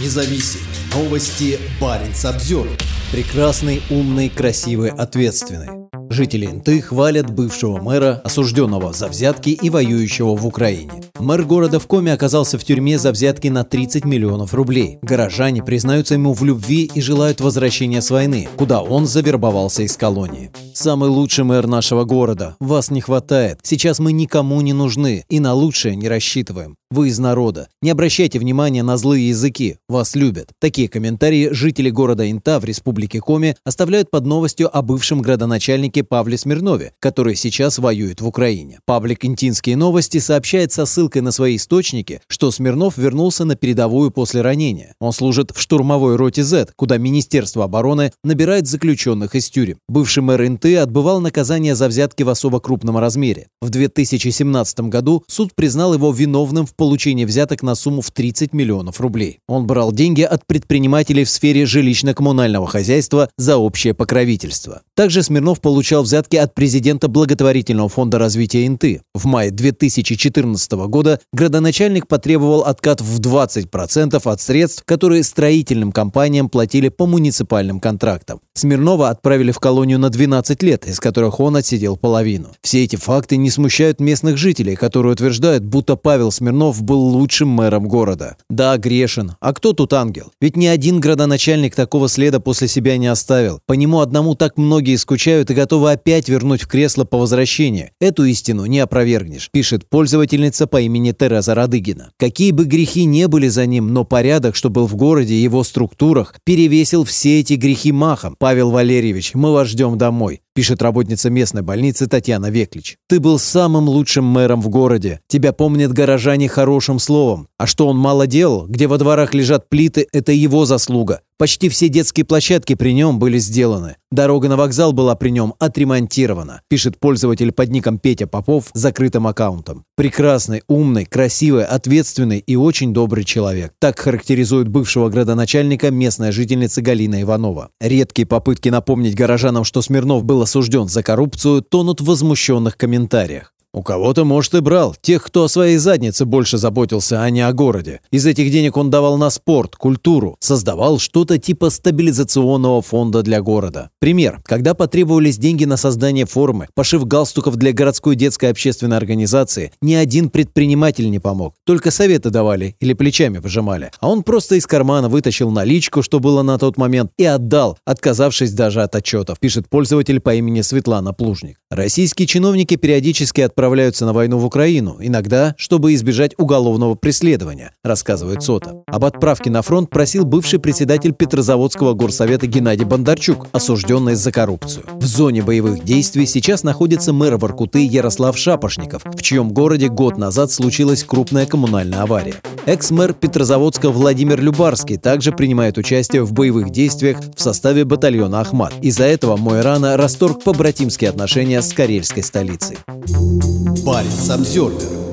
независим. Новости Баренц обзор. Прекрасный, умный, красивый, ответственный. Жители Инты хвалят бывшего мэра, осужденного за взятки и воюющего в Украине. Мэр города в коме оказался в тюрьме за взятки на 30 миллионов рублей. Горожане признаются ему в любви и желают возвращения с войны, куда он завербовался из колонии. Самый лучший мэр нашего города. Вас не хватает. Сейчас мы никому не нужны и на лучшее не рассчитываем. Вы из народа. Не обращайте внимания на злые языки. Вас любят. Такие комментарии жители города Инта в республике Коми оставляют под новостью о бывшем градоначальнике Павле Смирнове, который сейчас воюет в Украине. Паблик «Интинские новости» сообщает со ссылкой на свои источники, что Смирнов вернулся на передовую после ранения. Он служит в штурмовой роте Z, куда Министерство обороны набирает заключенных из тюрем. Бывший мэр Инты отбывал наказание за взятки в особо крупном размере. В 2017 году суд признал его виновным в получении взяток на сумму в 30 миллионов рублей. Он брал деньги от предпринимателей в сфере жилищно-коммунального хозяйства за общее покровительство. Также Смирнов получал взятки от президента благотворительного фонда развития Инты. В мае 2014 года градоначальник потребовал откат в 20% от средств, которые строительным компаниям платили по муниципальным контрактам. Смирнова отправили в колонию на 12 лет, из которых он отсидел половину. Все эти факты не смущают местных жителей, которые утверждают, будто Павел Смирнов был лучшим мэром города. Да, грешен. А кто тут ангел? Ведь ни один градоначальник такого следа после себя не оставил. По нему одному так многие скучают и готовы опять вернуть в кресло по возвращении. Эту истину не опровергнешь, пишет пользовательница по имени Тереза Радыгина. Какие бы грехи не были за ним, но порядок, что был в городе его структурах, перевесил все эти грехи махом. Павел Валерьевич, мы вас ждем домой пишет работница местной больницы Татьяна Веклич. «Ты был самым лучшим мэром в городе. Тебя помнят горожане хорошим словом. А что он мало делал? Где во дворах лежат плиты, это его заслуга. Почти все детские площадки при нем были сделаны. Дорога на вокзал была при нем отремонтирована, пишет пользователь под ником Петя Попов закрытым аккаунтом. Прекрасный, умный, красивый, ответственный и очень добрый человек. Так характеризует бывшего градоначальника местная жительница Галина Иванова. Редкие попытки напомнить горожанам, что Смирнов был осужден за коррупцию, тонут в возмущенных комментариях. У кого-то, может, и брал. Тех, кто о своей заднице больше заботился, а не о городе. Из этих денег он давал на спорт, культуру. Создавал что-то типа стабилизационного фонда для города. Пример. Когда потребовались деньги на создание формы, пошив галстуков для городской детской общественной организации, ни один предприниматель не помог. Только советы давали или плечами пожимали. А он просто из кармана вытащил наличку, что было на тот момент, и отдал, отказавшись даже от отчетов, пишет пользователь по имени Светлана Плужник. Российские чиновники периодически отправляют отправляются на войну в Украину, иногда, чтобы избежать уголовного преследования, рассказывает Сота. Об отправке на фронт просил бывший председатель Петрозаводского горсовета Геннадий Бондарчук, осужденный за коррупцию. В зоне боевых действий сейчас находится мэр Воркуты Ярослав Шапошников, в чьем городе год назад случилась крупная коммунальная авария. Экс-мэр Петрозаводска Владимир Любарский также принимает участие в боевых действиях в составе батальона «Ахмат». Из-за этого Мойрана расторг побратимские отношения с карельской столицей. Баренц Обзервер